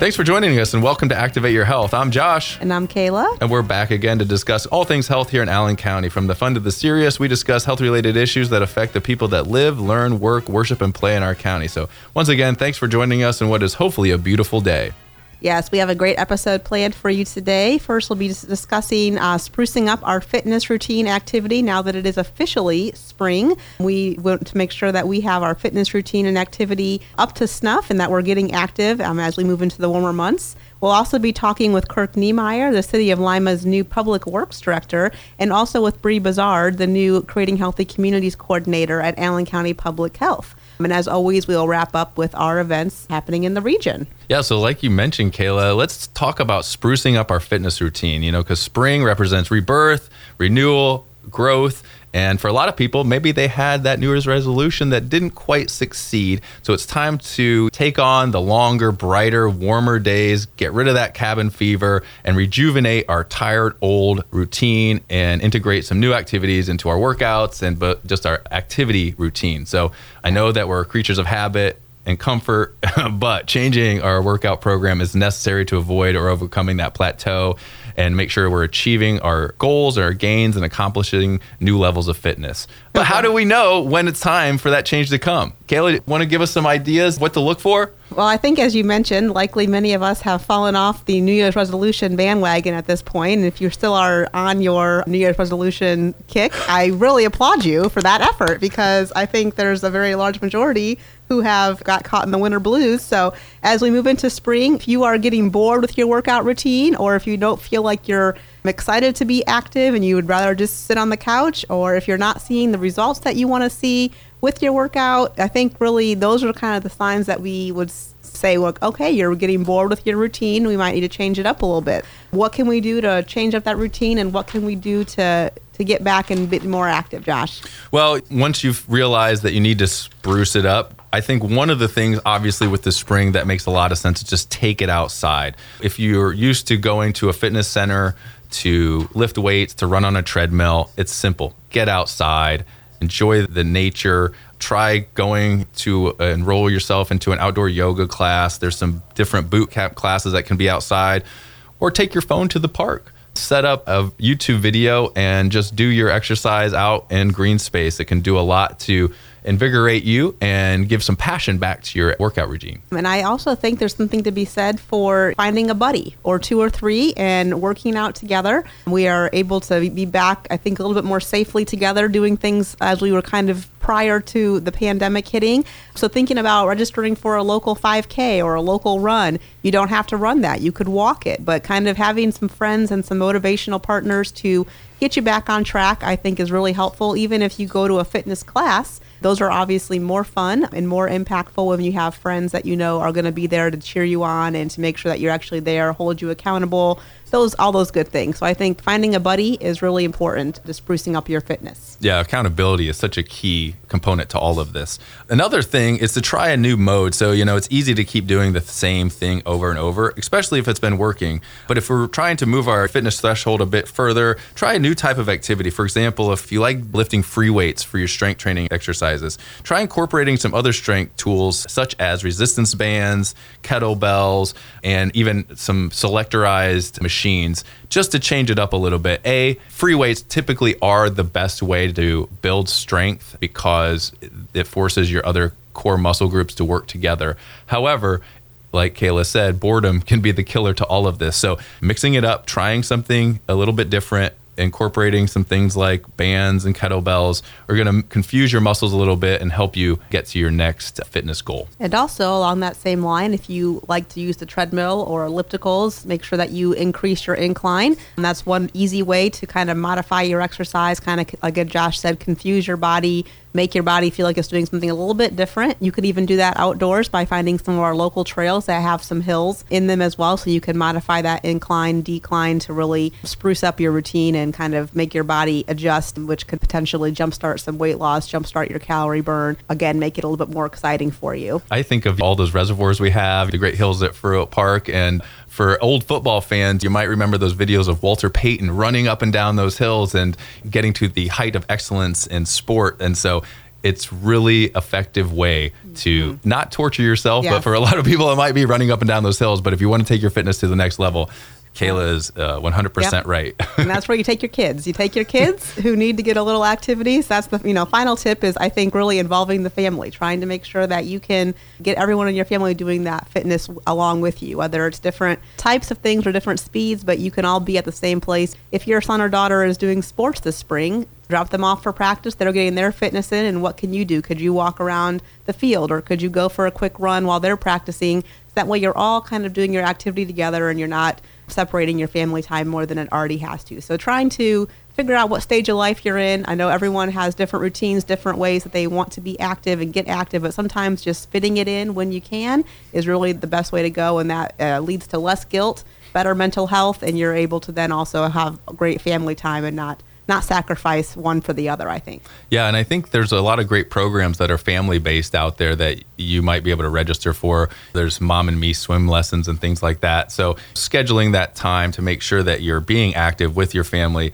Thanks for joining us and welcome to Activate Your Health. I'm Josh. And I'm Kayla. And we're back again to discuss all things health here in Allen County. From the fun to the serious, we discuss health related issues that affect the people that live, learn, work, worship, and play in our county. So, once again, thanks for joining us in what is hopefully a beautiful day. Yes, we have a great episode planned for you today. First, we'll be discussing uh, sprucing up our fitness routine activity now that it is officially spring. We want to make sure that we have our fitness routine and activity up to snuff and that we're getting active um, as we move into the warmer months. We'll also be talking with Kirk Niemeyer, the City of Lima's new Public Works Director, and also with Bree Bazard, the new Creating Healthy Communities Coordinator at Allen County Public Health. And as always, we'll wrap up with our events happening in the region. Yeah, so like you mentioned, Kayla, let's talk about sprucing up our fitness routine, you know, because spring represents rebirth, renewal, growth. And for a lot of people, maybe they had that New Year's resolution that didn't quite succeed. So it's time to take on the longer, brighter, warmer days, get rid of that cabin fever, and rejuvenate our tired old routine and integrate some new activities into our workouts and but just our activity routine. So I know that we're creatures of habit and comfort, but changing our workout program is necessary to avoid or overcoming that plateau and make sure we're achieving our goals, our gains, and accomplishing new levels of fitness. But how do we know when it's time for that change to come? Kayla, want to give us some ideas what to look for? Well, I think as you mentioned, likely many of us have fallen off the New Year's resolution bandwagon at this point. And if you still are on your New Year's resolution kick, I really applaud you for that effort because I think there's a very large majority who have got caught in the winter blues. So as we move into spring, if you are getting bored with your workout routine or if you don't feel like you're excited to be active and you would rather just sit on the couch or if you're not seeing the results that you want to see with your workout, I think really those are kind of the signs that we would say, look, okay, you're getting bored with your routine. We might need to change it up a little bit. What can we do to change up that routine, and what can we do to to get back and be more active, Josh? Well, once you've realized that you need to spruce it up, I think one of the things, obviously, with the spring that makes a lot of sense is just take it outside. If you're used to going to a fitness center to lift weights, to run on a treadmill, it's simple. Get outside, enjoy the nature. Try going to enroll yourself into an outdoor yoga class. There's some different boot camp classes that can be outside, or take your phone to the park. Set up a YouTube video and just do your exercise out in green space. It can do a lot to invigorate you and give some passion back to your workout regime. And I also think there's something to be said for finding a buddy or two or three and working out together. We are able to be back, I think, a little bit more safely together, doing things as we were kind of prior to the pandemic hitting. So, thinking about registering for a local 5K or a local run, you don't have to run that. You could walk it, but kind of having some friends and some motivational partners to get you back on track, I think is really helpful. Even if you go to a fitness class, those are obviously more fun and more impactful when you have friends that you know are going to be there to cheer you on and to make sure that you're actually there, hold you accountable, those all those good things. So I think finding a buddy is really important to sprucing up your fitness. Yeah, accountability is such a key component to all of this. Another thing is to try a new mode. So, you know, it's easy to keep doing the same thing over and over, especially if it's been working. But if we're trying to move our fitness threshold a bit further, try a new type of activity. For example, if you like lifting free weights for your strength training exercises, try incorporating some other strength tools such as resistance bands, kettlebells, and even some selectorized machines machines just to change it up a little bit. A, free weights typically are the best way to build strength because it forces your other core muscle groups to work together. However, like Kayla said, boredom can be the killer to all of this. So, mixing it up, trying something a little bit different, incorporating some things like bands and kettlebells are going to confuse your muscles a little bit and help you get to your next fitness goal. And also, along that same line, if you like to use the treadmill or ellipticals, make sure that you increase your incline. And that's one easy way to kind of modify your exercise, kind of like Josh said, confuse your body, make your body feel like it's doing something a little bit different. You could even do that outdoors by finding some of our local trails that have some hills in them as well. So you can modify that incline, decline to really spruce up your routine and kind of make your body adjust, which could potentially jumpstart some weight loss, jumpstart your calorie burn. Again, make it a little bit more exciting for you. I think of all those reservoirs we have, the great hills at Faurot Park, and for old football fans, you might remember those videos of Walter Payton running up and down those hills and getting to the height of excellence in sport. And so it's really effective way to mm-hmm. not torture yourself, but for a lot of people, it might be running up and down those hills. But if you want to take your fitness to the next level, Kayla is uh, 100% Yep. right. and that's where you take your kids. You take your kids who need to get a little activities. That's the you know final tip is I think really involving the family, trying to make sure that you can get everyone in your family doing that fitness along with you, whether it's different types of things or different speeds, but you can all be at the same place. If your son or daughter is doing sports this spring, drop them off for practice. They're getting their fitness in, and what can you do? Could you walk around the field, or could you go for a quick run while they're practicing? That way, you're all kind of doing your activity together, and you're not separating your family time more than it already has to. So trying to figure out what stage of life you're in. I know everyone has different routines, different ways that they want to be active and get active, but sometimes just fitting it in when you can is really the best way to go, and that uh, leads to less guilt, better mental health, and you're able to then also have great family time and not not sacrifice one for the other. I think. Yeah, and I think there's a lot of great programs that are family based out there that you might be able to register for. There's mom and me swim lessons and things like that. So, scheduling that time to make sure that you're being active with your family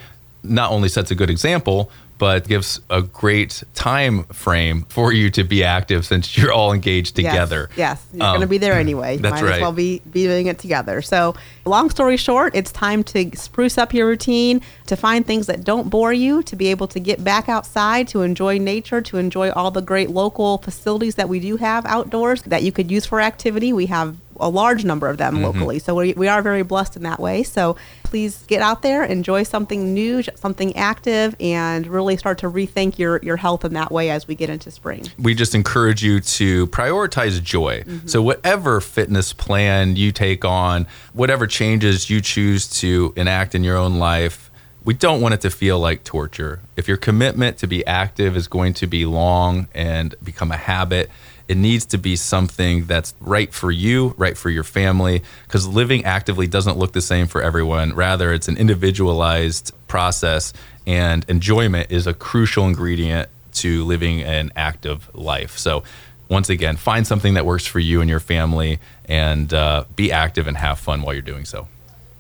not only sets a good example, but gives a great time frame for you to be active since you're all engaged together. Yes, you're Um, going to be there anyway. that's Might right. as well be, be doing it together. So, long story short, it's time to spruce up your routine, to find things that don't bore you, to be able to get back outside, to enjoy nature, to enjoy all the great local facilities that we do have outdoors that you could use for activity. We have a large number of them Mm-hmm. locally. So we, we are very blessed in that way. So please get out there, enjoy something new, something active, and really start to rethink your, your health in that way as we get into spring. we just encourage you to prioritize joy. So, whatever fitness plan you take on, whatever changes you choose to enact in your own life, we don't want it to feel like torture. If your commitment to be active is going to be long and become a habit, it needs to be something that's right for you, right for your family, because living actively doesn't look the same for everyone. Rather, it's an individualized process, and enjoyment is a crucial ingredient to living an active life. So, once again, find something that works for you and your family and uh, be active and have fun while you're doing so.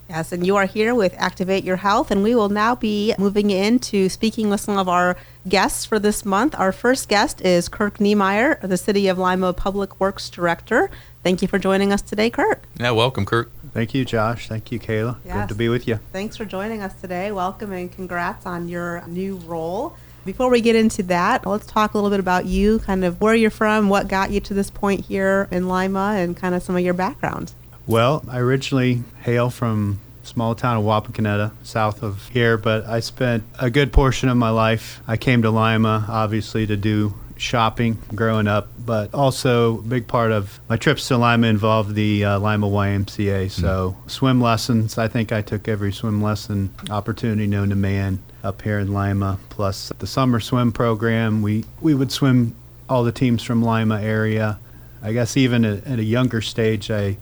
Yes, and you are here with Activate Your Health, and we will now be moving into speaking with some of our guests for this month. Our first guest is Kirk Niemeyer, the City of Lima Public Works Director. Thank you for joining us today, Kirk. Yeah, welcome, Kirk. Thank you, Josh. Thank you, Kayla. Yes. Good to be with you. Thanks for joining us today. Welcome and congrats on your new role. Before we get into that, let's talk a little bit about you, kind of where you're from, what got you to this point here in Lima, and kind of some of your background. Well, I originally hail from small town of Wapakoneta, south of here, but I spent a good portion of my life. I came to Lima, obviously, to do shopping growing up, but also a big part of my trips to Lima involved the uh, Lima YMCA. So swim lessons. I think I took every swim lesson opportunity known to man up here in Lima. Plus the summer swim program. We we would swim all the teams from Lima area. I guess even at, at a younger stage, I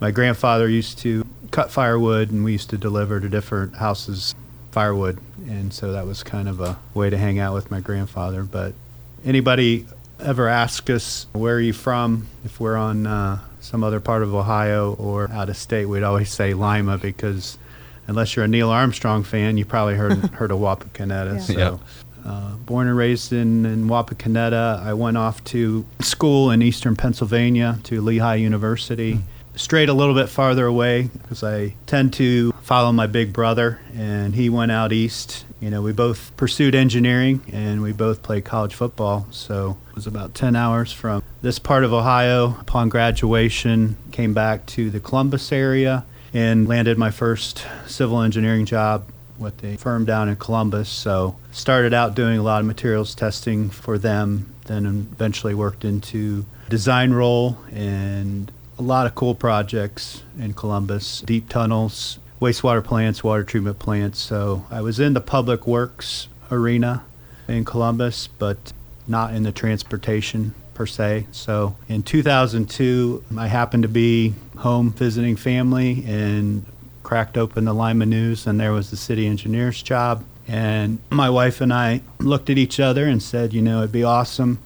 my grandfather used to cut firewood, and we used to deliver to different houses firewood, and so that was kind of a way to hang out with my grandfather. But anybody ever ask us where are you from if we're on uh, some other part of Ohio or out of state, we'd always say Lima because unless you're a Neil Armstrong fan, you probably heard heard of Wapakoneta. Yeah. So. Yep. Uh, born and raised in, in Wapakoneta. I went off to school in eastern Pennsylvania to Lehigh University. Straight a little bit farther away because I tend to follow my big brother, and he went out east. You know, we both pursued engineering and we both played college football. So it was about 10 hours from this part of Ohio. Upon graduation, came back to the Columbus area and landed my first civil engineering job with a firm down in Columbus. So started out doing a lot of materials testing for them, then eventually worked into design role and a lot of cool projects in Columbus, deep tunnels, wastewater plants, water treatment plants. So I was in the public works arena in Columbus, but not in the transportation per se. So in 2002, I happened to be home visiting family and cracked open the Lima News, and there was the city engineer's job. And my wife and I looked at each other and said, you know, it'd be awesome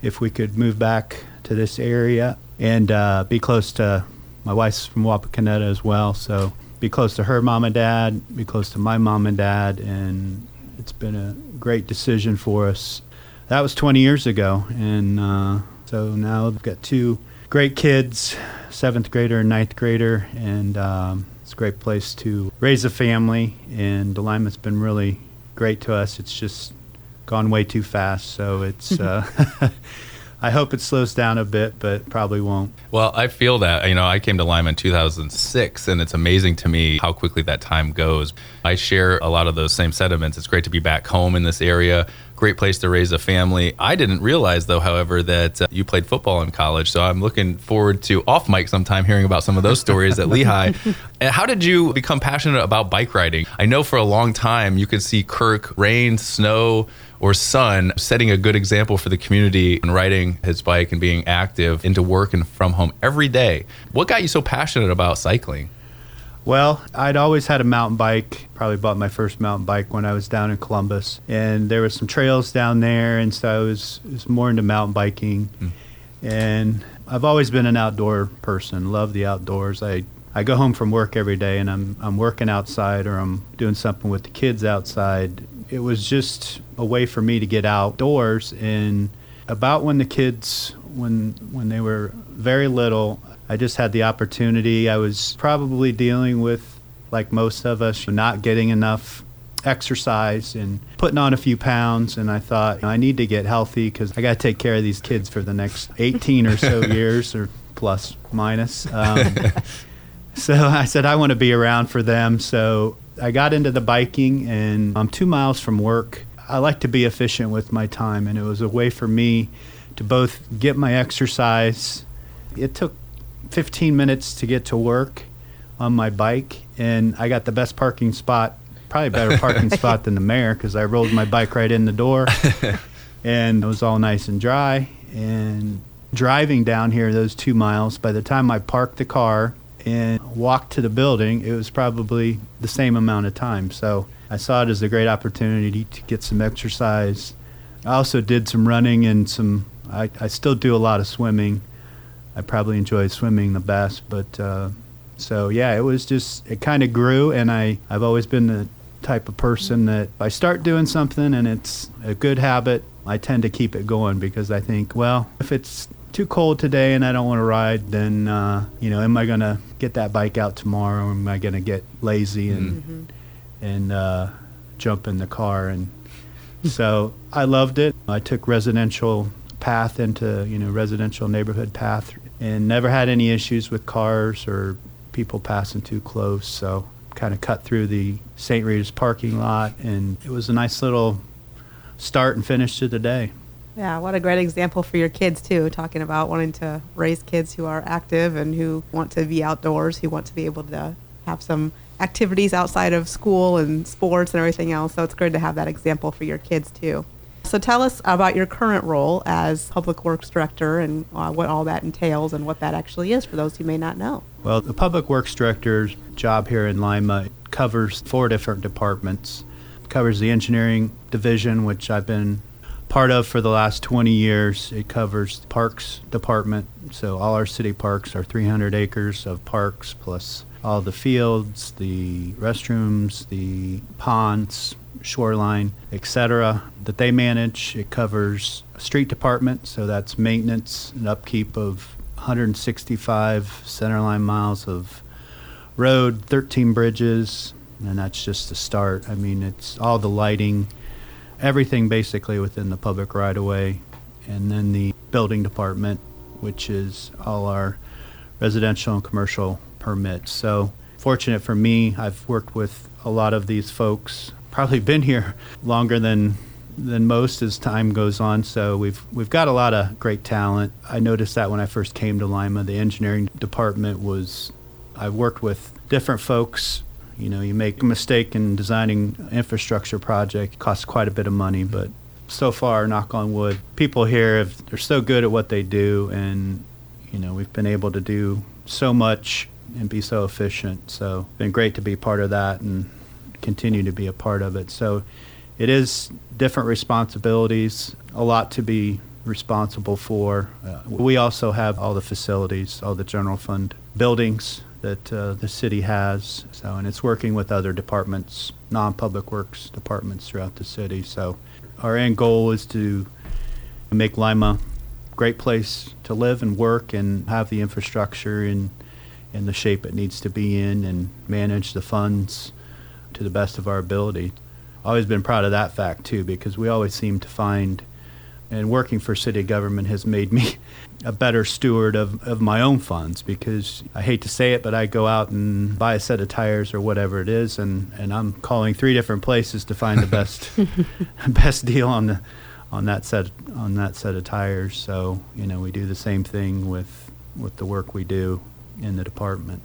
if we could move back to this area and uh, be close to my wife's from Wapakoneta as well. So be close to her mom and dad, be close to my mom and dad, and it's been a great decision for us. that was 20 years ago. And uh, so now I've got two great kids, seventh grader and ninth grader, and um, it's a great place to raise a family. And Lima's been really great to us. It's just gone way too fast. So it's. Uh, I hope it slows down a bit, but probably won't. Well, I feel that. You know, I came to Lima in 2006, and it's amazing to me how quickly that time goes. I share a lot of those same sentiments. It's great to be back home in this area. Great place to raise a family. I didn't realize, though, however, that uh, you played football in college. So I'm looking forward to off mic sometime hearing about some of those stories at Lehigh. How did you become passionate about bike riding? I know for a long time you could see Kirk, rain, snow, or sun setting a good example for the community and riding his bike and being active into work and from home every day. What got you so passionate about cycling? Well, I'd always had a mountain bike. Probably bought my first mountain bike when I was down in Columbus, and there were some trails down there, and so I was, was more into mountain biking. Mm. And I've always been an outdoor person. Love the outdoors. I I go home from work every day, and I'm I'm working outside or I'm doing something with the kids outside. It was just a way for me to get outdoors. And about when the kids when when they were very little, I just had the opportunity. I was probably dealing with, like most of us, not getting enough exercise and putting on a few pounds. And I thought, you know, I need to get healthy because I got to take care of these kids for the next 18 or so years, or plus, minus. Um, so I said, I want to be around for them. So I got into the biking, and I'm two miles from work. I like to be efficient with my time, and it was a way for me to both get my exercise. It took 15 minutes to get to work on my bike, and I got the best parking spot, probably better parking spot than the mayor because I rolled my bike right in the door, and it was all nice and dry. And driving down here those two miles, by the time I parked the car and walked to the building, it was probably the same amount of time. So I saw it as a great opportunity to get some exercise. I also did some running and some. I, I still do a lot of swimming I probably enjoy swimming the best. But uh, so yeah, it was just it kind of grew, and I I've always been the type of person that if I start doing something and it's a good habit, I tend to keep it going because I think, well, if it's too cold today and I don't want to ride, then uh, you know, am I going to get that bike out tomorrow? Or am I going to get lazy and mm-hmm. and uh, jump in the car? And so I loved it. I took residential path into you know residential neighborhood path and never had any issues with cars or people passing too close. So kind of cut through the St. Rita's parking lot, and it was a nice little start and finish to the day. Yeah, what a great example for your kids too. Talking about wanting to raise kids who are active and who want to be outdoors, who want to be able to have some activities outside of school and sports and everything else. So it's good to have that example for your kids too. So tell us about your current role as Public Works Director and uh, what all that entails and what that actually is for those who may not know. Well, the Public Works Director's job here in Lima covers four different departments. It covers the engineering division, which I've been part of for the last 20 years. It covers the parks department, so all our city parks are 300 acres of parks plus all the fields, the restrooms, the ponds, shoreline, etc., that they manage. It covers street department, so that's maintenance and upkeep of 165 centerline miles of road, 13 bridges, and that's just the start. I mean, it's all the lighting, everything basically within the public right of way, and then the building department, which is all our residential and commercial permits. So, fortunate for me, I've worked with a lot of these folks probably been here longer than than most as time goes on. So we've we've got a lot of great talent. I noticed that when I first came to Lima, the engineering department was. I worked with different folks. You know, you make a mistake in designing infrastructure project, it costs quite a bit of money, but so far, knock on wood, people here have, they're so good at what they do, and you know, we've been able to do so much and be so efficient. So, it's been great to be part of that and continue to be a part of it. So it is different responsibilities, a lot to be responsible for. Uh, we also have all the facilities, all the general fund buildings that uh, the city has. So, and it's working with other departments, non-public works departments throughout the city. So, our end goal is to make Lima a great place to live and work and have the infrastructure in, in the shape it needs to be in and manage the funds to the best of our ability. Always been proud of that fact too because we always seem to find and working for city government has made me a better steward of, of my own funds because I hate to say it, but I go out and buy a set of tires or whatever it is, and, and I'm calling three different places to find the best best deal on the on that set on that set of tires. So you know we do the same thing with with the work we do in the department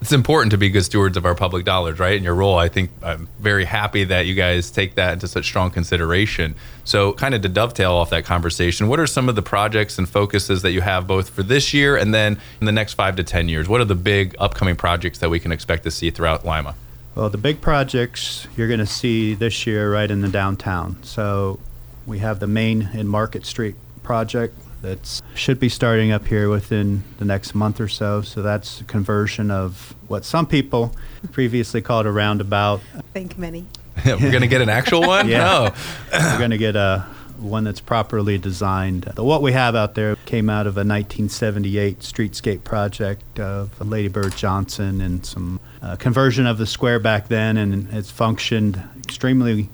it's important to be good stewards of our public dollars, right? In your role, I think I'm very happy that you guys take that into such strong consideration. So, kind of to dovetail off that conversation, what are some of the projects and focuses that you have both for this year and then in the next five to 10 years? What are the big upcoming projects that we can expect to see throughout Lima? Well, the big projects you're going to see this year right in the downtown. So, we have the Main and Market Street project that should be starting up here within the next month or so. So that's a conversion of what some people previously called a roundabout. I think many. We're going to get an actual one? yeah. No. We're going to get a one that's properly designed. The, what we have out there came out of a 1978 streetscape project of Lady Bird Johnson and some uh, conversion of the square back then, and it's functioned extremely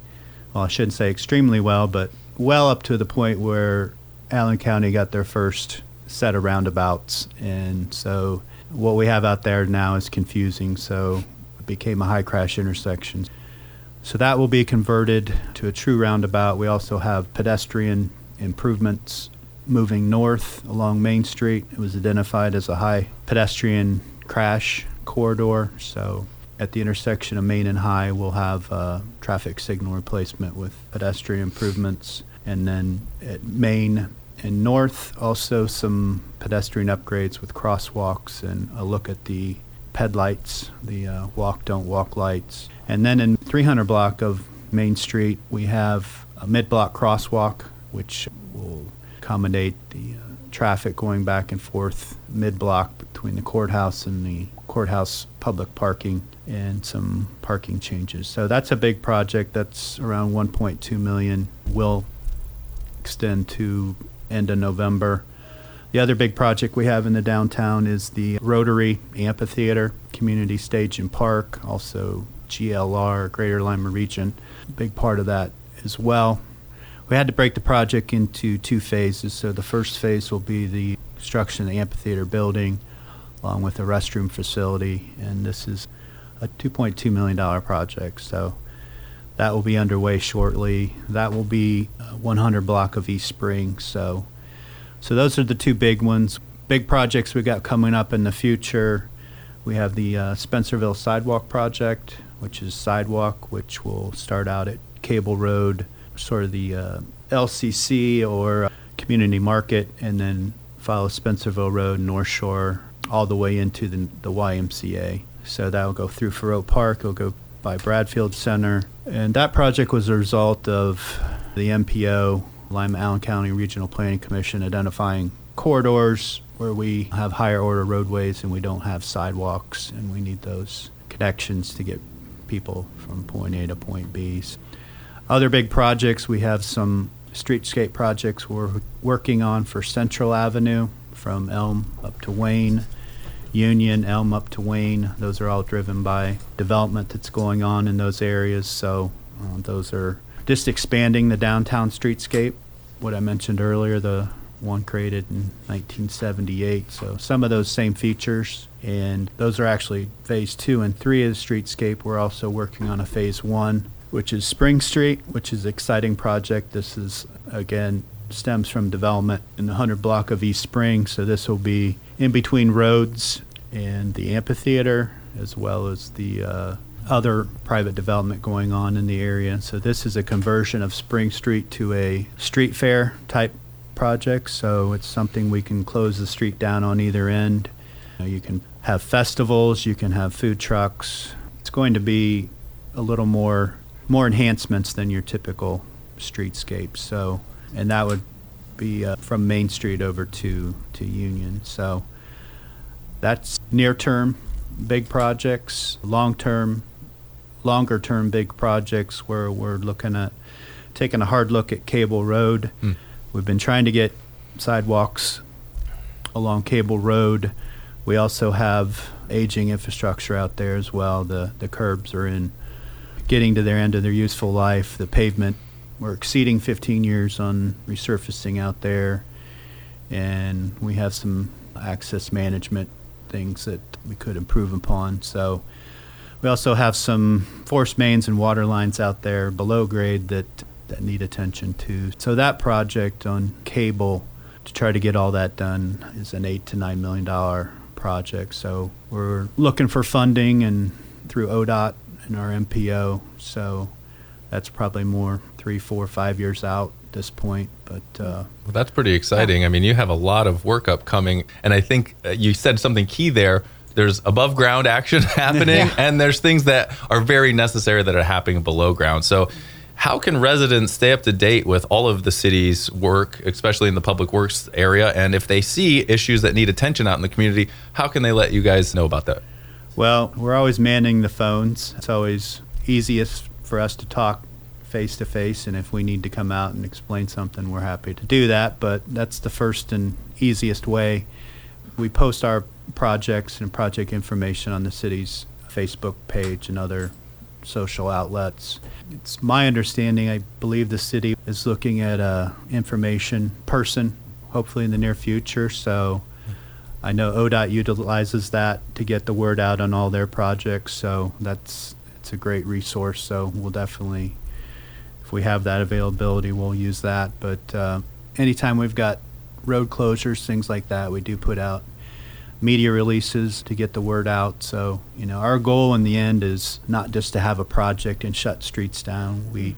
well. I shouldn't say extremely well, but well up to the point where Allen County got their first set of roundabouts, and so what we have out there now is confusing. So it became a high crash intersection. So that will be converted to a true roundabout. We also have pedestrian improvements moving north along Main Street. It was identified as a high pedestrian crash corridor. So at the intersection of Main and High, we'll have traffic signal replacement with pedestrian improvements. And then at Main and North, also some pedestrian upgrades with crosswalks and a look at the ped lights, the uh, walk, don't walk lights. And then in 300 block of Main Street, we have a mid block crosswalk, which will accommodate the uh, traffic going back and forth mid block between the courthouse and the courthouse public parking and some parking changes. So that's a big project. That's around 1.2 million. Will extend to end of November. The other big project we have in the downtown is the Rotary Amphitheater, Community Stage and Park, also GLR, Greater Lima Region. Big part of that as well. We had to break the project into two phases. So the first phase will be the construction of the amphitheater building, along with a restroom facility, and this is a $2.2 million project. So that will be underway shortly. That will be 100 block of East Spring. So, so those are the two big ones. Big projects we got coming up in the future. We have the uh, Spencerville Sidewalk Project, which is sidewalk, which will start out at Cable Road, sort of the uh, LCC or uh, Community Market, and then follow Spencerville Road, North Shore, all the way into the, the YMCA. So that will go through Faurot Park. It'll go by Bradfield Center. And that project was a result of the MPO, Lima Allen County Regional Planning Commission, identifying corridors where we have higher order roadways and we don't have sidewalks, and we need those connections to get people from point A to point B. Other big projects, we have some streetscape projects we're working on for Central Avenue from Elm up to Wayne. Union, Elm up to Wayne. Those are all driven by development that's going on in those areas. So uh, those are just expanding the downtown streetscape. What I mentioned earlier, the one created in 1978. So some of those same features, and those are actually phase two and three of the streetscape. We're also working on a phase one, which is Spring Street, which is exciting project. This is again stems from development in the 100 block of East Spring. So this will be in between roads and the amphitheater, as well as the uh, other private development going on in the area. So this is a conversion of Spring Street to a street fair type project. So it's something we can close the street down on either end. You, know, you can have festivals, you can have food trucks. It's going to be a little more more enhancements than your typical streetscape. So and that would be uh, from Main Street over to to Union. So that's near term big projects, long term, longer term big projects where we're looking at taking a hard look at Cable Road. Mm. We've been trying to get sidewalks along Cable Road. We also have aging infrastructure out there as well. The the curbs are in getting to their end of their useful life. The pavement we're exceeding 15 years on resurfacing out there, and we have some access management things that we could improve upon. So we also have some force mains and water lines out there below grade that that need attention to. So that project on cable to try to get all that done is an eight to nine million dollar project. So we're looking for funding and through ODOT and our MPO. So that's probably more three, four, five years out at this point. But uh, Well, that's pretty exciting. I mean, you have a lot of work upcoming, and I think uh, you said something key there. There's above ground action happening, Yeah. and there's things that are very necessary that are happening below ground. So, how can residents stay up to date with all of the city's work, especially in the public works area? And if they see issues that need attention out in the community, how can they let you guys know about that? Well, we're always manning the phones. It's always easiest for us to talk face to face, and if we need to come out and explain something, we're happy to do that. But that's the first and easiest way. We post our projects and project information on the city's Facebook page and other social outlets. It's my understanding, I believe the city is looking at a information person, hopefully in the near future. So I know ODOT utilizes that to get the word out on all their projects, so that's, it's a great resource, so we'll definitely, we have that availability, we'll use that. But uh, anytime we've got road closures, things like that, we do put out media releases to get the word out. So, you know, our goal in the end is not just to have a project and shut streets down. We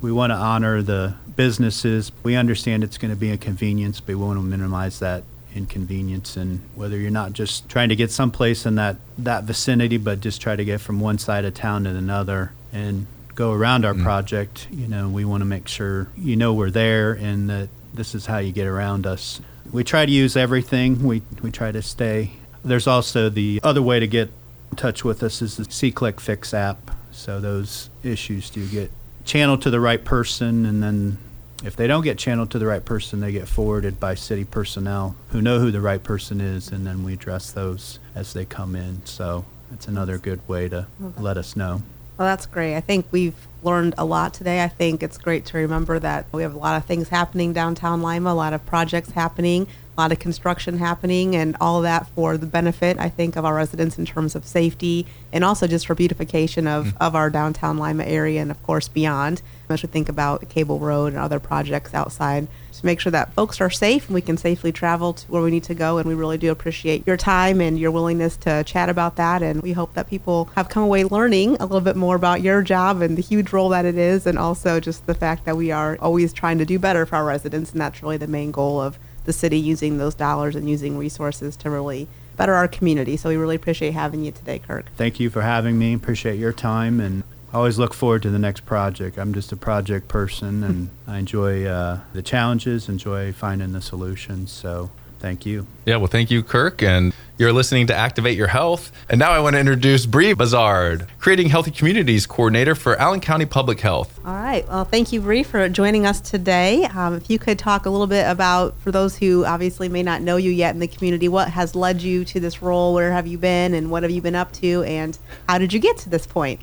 we want to honor the businesses. We understand it's going to be a convenience, but we want to minimize that inconvenience. And whether you're not just trying to get someplace in that that vicinity, but just try to get from one side of town to another and go around our mm. project, you know, we want to make sure you know we're there and that this is how you get around us. We try to use everything. We we try to stay. There's also the other way to get in touch with us is the SeeClickFix app. So those issues do get channeled to the right person, and then if they don't get channeled to the right person, they get forwarded by city personnel who know who the right person is, and then we address those as they come in. So it's another good way to let us know. Well, that's great. I think we've learned a lot today. I think it's great to remember that we have a lot of things happening downtown Lima, a lot of projects happening, lot of construction happening, and all that for the benefit, I think, of our residents in terms of safety and also just for beautification of, mm-hmm. of our downtown Lima area and, of course, beyond. As we think about Cable Road and other projects outside, to make sure that folks are safe and we can safely travel to where we need to go. And we really do appreciate your time and your willingness to chat about that. And we hope that people have come away learning a little bit more about your job and the huge role that it is, and also just the fact that we are always trying to do better for our residents. And that's really the main goal of the city using those dollars and using resources to really better our community. So we really appreciate having you today, Kirk. Thank you for having me. Appreciate your time and always look forward to the next project. I'm just a project person and I enjoy uh, the challenges, enjoy finding the solutions. So thank you. Yeah, well, thank you, Kirk. And you're listening to Activate Your Health. And now I want to introduce Bree Bazard, Creating Healthy Communities Coordinator for Allen County Public Health. All right. Well, thank you, Bree, for joining us today. Um, if you could talk a little bit about, for those who obviously may not know you yet in the community, what has led you to this role? Where have you been, and what have you been up to, and how did you get to this point?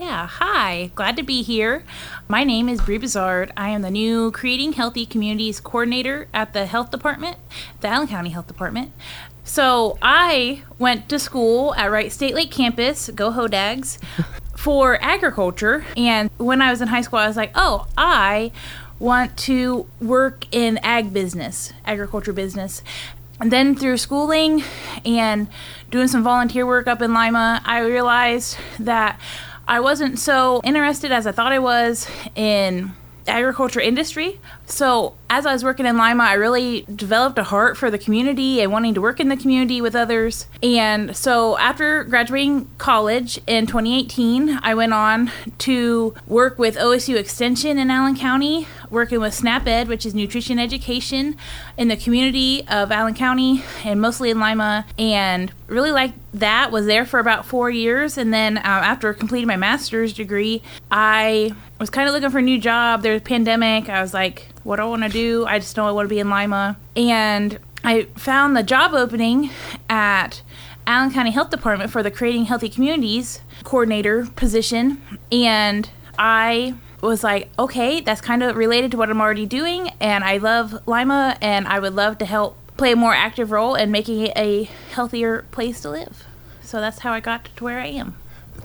Yeah, hi. Glad to be here. My name is Brie Bizard. I am the new Creating Healthy Communities Coordinator at the Health Department, the Allen County Health Department. So I went to school at Wright State Lake Campus, go Hodags, for agriculture. And when I was in high school, I was like, oh, I want to work in ag business, agriculture business. And then through schooling and doing some volunteer work up in Lima, I realized that I wasn't so interested as I thought I was in agriculture industry. So as I was working in Lima, I really developed a heart for the community and wanting to work in the community with others. And so after graduating college in 2018, I went on to work with OSU Extension in Allen County, working with SNAP Ed, which is nutrition education in the community of Allen County and mostly in Lima. And really liked that, was there for about four years. And then uh, after completing my master's degree, I was kind of looking for a new job. There was a pandemic. I was like, what do I want to do? I just know I want to be in Lima. And I found the job opening at Allen County Health Department for the Creating Healthy Communities coordinator position. And I was like, okay, that's kind of related to what I'm already doing. And I love Lima and I would love to help play a more active role in making it a healthier place to live. So that's how I got to where I am.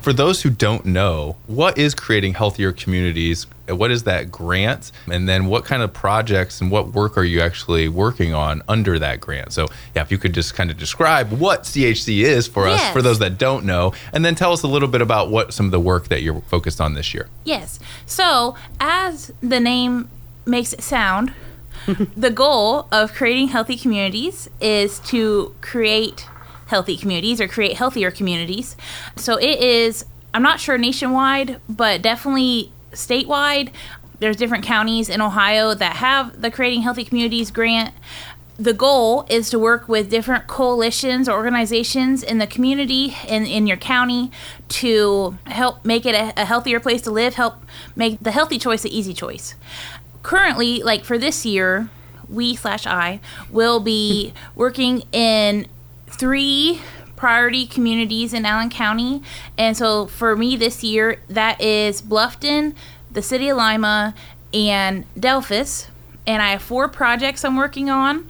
For those who don't know, what is creating healthier communities? What is that grant? And then what kind of projects and what work are you actually working on under that grant? So, yeah, if you could just kind of describe what CHC is for us, for those that don't know, and then tell us a little bit about what some of the work that you're focused on this year. Yes. So, as the name makes it sound, the goal of creating healthy communities is to create healthy communities or create healthier communities. So, it is, I'm not sure nationwide, but definitely statewide. There's different counties in Ohio that have the Creating Healthy Communities grant. The goal is to work with different coalitions or organizations in the community in, in your county to help make it a, a healthier place to live, help make the healthy choice the easy choice. Currently, like for this year, we slash I will be working in three priority communities in Allen County. And so for me this year, that is Bluffton, the city of Lima, and Delphos. And I have four projects I'm working on,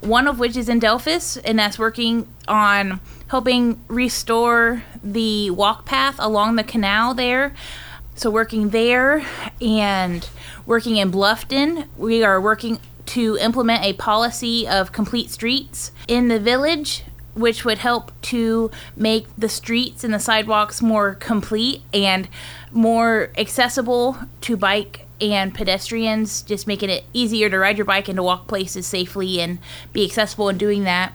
one of which is in Delphos, and that's working on helping restore the walk path along the canal there. So working there and working in Bluffton, we are working to implement a policy of complete streets in the village which would help to make the streets and the sidewalks more complete and more accessible to bike and pedestrians, just making it easier to ride your bike and to walk places safely and be accessible in doing that.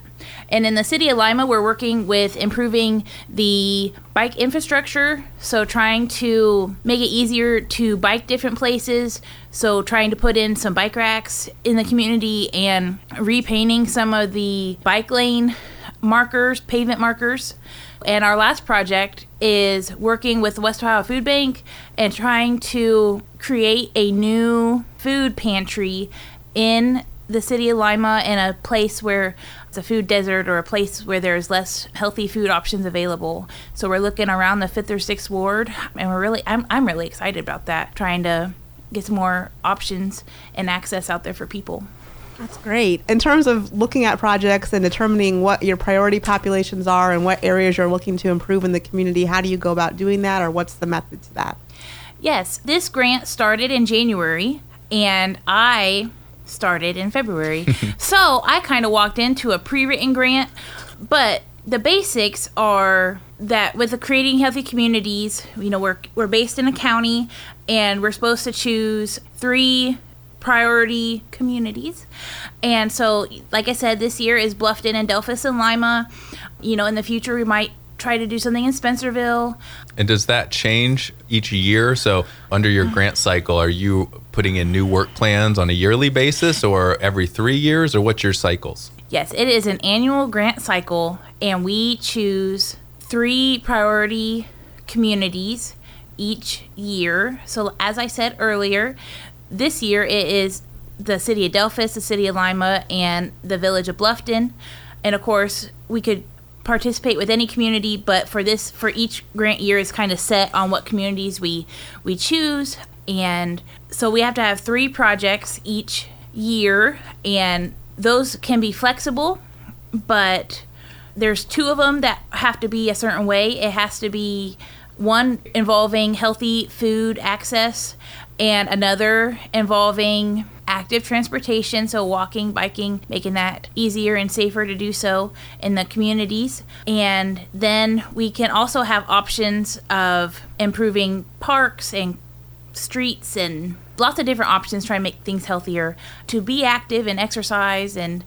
And in the city of Lima, we're working with improving the bike infrastructure. So, trying to make it easier to bike different places. So, trying to put in some bike racks in the community and repainting some of the bike lane markers, pavement markers. And our last project is working with West Ohio Food Bank and trying to create a new food pantry in the city of Lima in a place where it's a food desert or a place where there's less healthy food options available. So we're looking around the fifth or sixth ward, and we're really I'm I'm really excited about that. Trying to get some more options and access out there for people. That's great. In terms of looking at projects and determining what your priority populations are and what areas you're looking to improve in the community, how do you go about doing that or what's the method to that? Yes, this grant started in January and I started in February. so I kind of walked into a pre written grant, but the basics are that with the creating healthy communities, you know, we're, we're based in a county and we're supposed to choose three priority communities. And so, like I said, this year is Bluffton and Delphos and Lima. You know, in the future, we might try to do something in Spencerville. And does that change each year? So, under your grant cycle, are you putting in new work plans on a yearly basis or every three years, or what's your cycles? Yes, it is an annual grant cycle, and we choose three priority communities each year. So, as I said earlier, this year it is the city of Delphos, the city of Lima, and the village of Bluffton. And of course, we could participate with any community, but for this, for each grant year, is kind of set on what communities we we choose. And so we have to have three projects each year, and those can be flexible, but there's two of them that have to be a certain way. It has to be one involving healthy food access, and another involving active transportation, so walking, biking, making that easier and safer to do so in the communities. And then we can also have options of improving parks and streets and lots of different options trying to make things healthier to be active and exercise and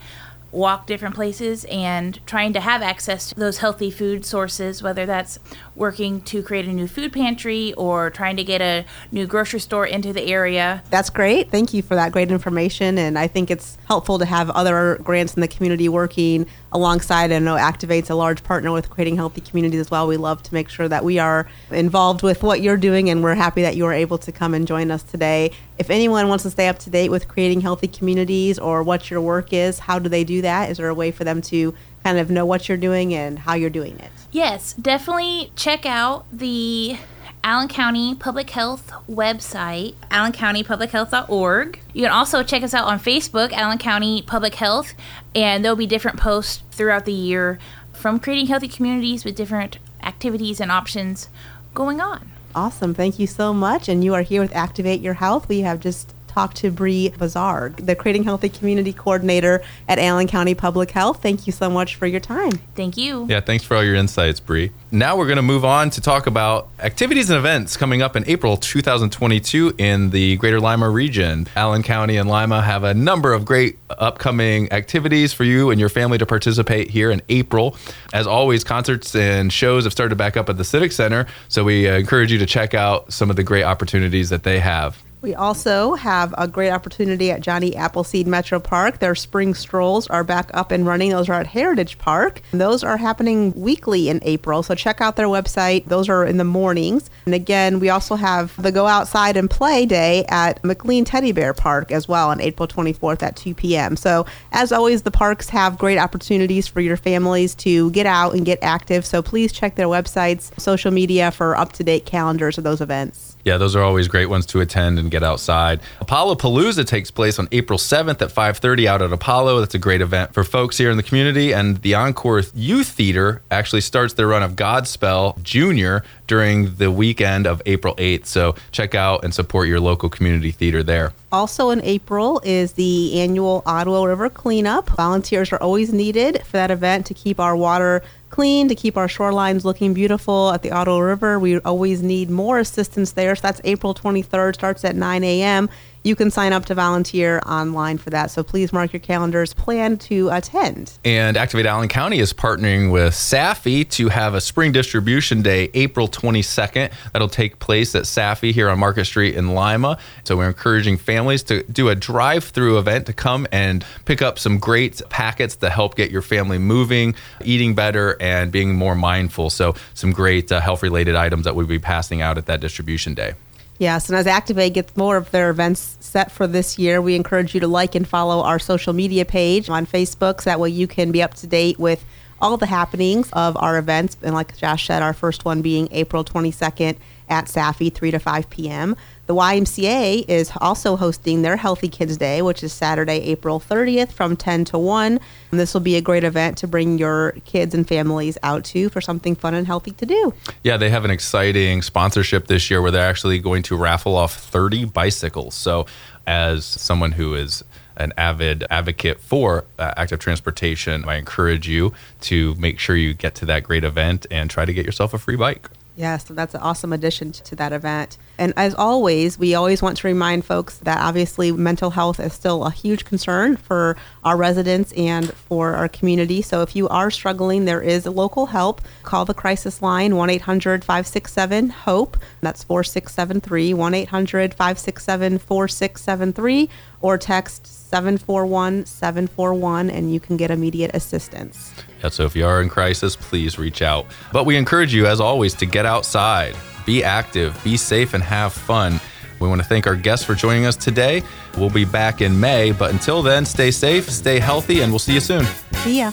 walk different places and trying to have access to those healthy food sources, whether that's working to create a new food pantry or trying to get a new grocery store into the area. That's great. Thank you for that great information. And I think it's helpful to have other grants in the community working alongside. I know Activate's a large partner with Creating Healthy Communities as well. We love to make sure that we are involved with what you're doing, and we're happy that you are able to come and join us today. If anyone wants to stay up to date with Creating Healthy Communities or what your work is, how do they do that? Is there a way for them to kind of know what you're doing and how you're doing it? Yes, definitely check out the Allen County Public Health website, allencountypublichealth.org. You can also check us out on Facebook, Allen County Public Health, and there'll be different posts throughout the year from creating healthy communities with different activities and options going on. Awesome. Thank you so much. And you are here with Activate Your Health. We have just talk to Bree Bazard, the Creating Healthy Community Coordinator at Allen County Public Health. Thank you so much for your time. Thank you. Yeah, thanks for all your insights, Bree. Now we're going to move on to talk about activities and events coming up in April 2022 in the Greater Lima region. Allen County and Lima have a number of great upcoming activities for you and your family to participate here in April. As always, concerts and shows have started to back up at the Civic Center, so we uh, encourage you to check out some of the great opportunities that they have. We also have a great opportunity at Johnny Appleseed Metro Park. Their spring strolls are back up and running. Those are at Heritage Park. Those are happening weekly in April. So check out their website. Those are in the mornings. And again, we also have the Go Outside and Play Day at McLean Teddy Bear Park as well on April 24th at 2 p.m. So as always, the parks have great opportunities for your families to get out and get active. So please check their websites, social media for up to date calendars of those events. Yeah, those are always great ones to attend and get outside. Apollo Palooza takes place on April 7th at 5:30 out at Apollo. That's a great event for folks here in the community. And the Encore Youth Theater actually starts their run of Godspell Junior during the weekend of April 8th. So check out and support your local community theater there. Also in April is the annual Ottawa River cleanup. Volunteers are always needed for that event to keep our water clean, to keep our shorelines looking beautiful at the Ottawa River. We always need more assistance there. So that's April 23rd, starts at 9 a.m you can sign up to volunteer online for that. So please mark your calendars, plan to attend. And Activate Allen County is partnering with Safi to have a spring distribution day April 22nd. That'll take place at Safi here on Market Street in Lima. So we're encouraging families to do a drive through event to come and pick up some great packets to help get your family moving, eating better, and being more mindful. So some great uh, health related items that we'll be passing out at that distribution day. Yes, and as Activate gets more of their events set for this year, we encourage you to like and follow our social media page on Facebook so that way you can be up to date with all the happenings of our events. And like Josh said, our first one being April 22nd at Safi, 3 to 5 p.m. The YMCA is also hosting their Healthy Kids Day, which is Saturday, April 30th from 10 to 1. And this will be a great event to bring your kids and families out to for something fun and healthy to do. Yeah, they have an exciting sponsorship this year where they're actually going to raffle off 30 bicycles. So, as someone who is an avid advocate for uh, active transportation, I encourage you to make sure you get to that great event and try to get yourself a free bike. Yes, yeah, so that's an awesome addition to that event. And as always, we always want to remind folks that obviously mental health is still a huge concern for our residents and for our community. So if you are struggling, there is local help. Call the crisis line 1 800 567 HOPE. That's 4673 1 800 567 4673 or text 741 741 and you can get immediate assistance. Yeah, so if you are in crisis, please reach out. But we encourage you, as always, to get outside, be active, be safe, and have fun. We want to thank our guests for joining us today. We'll be back in May, but until then, stay safe, stay healthy, and we'll see you soon. See ya.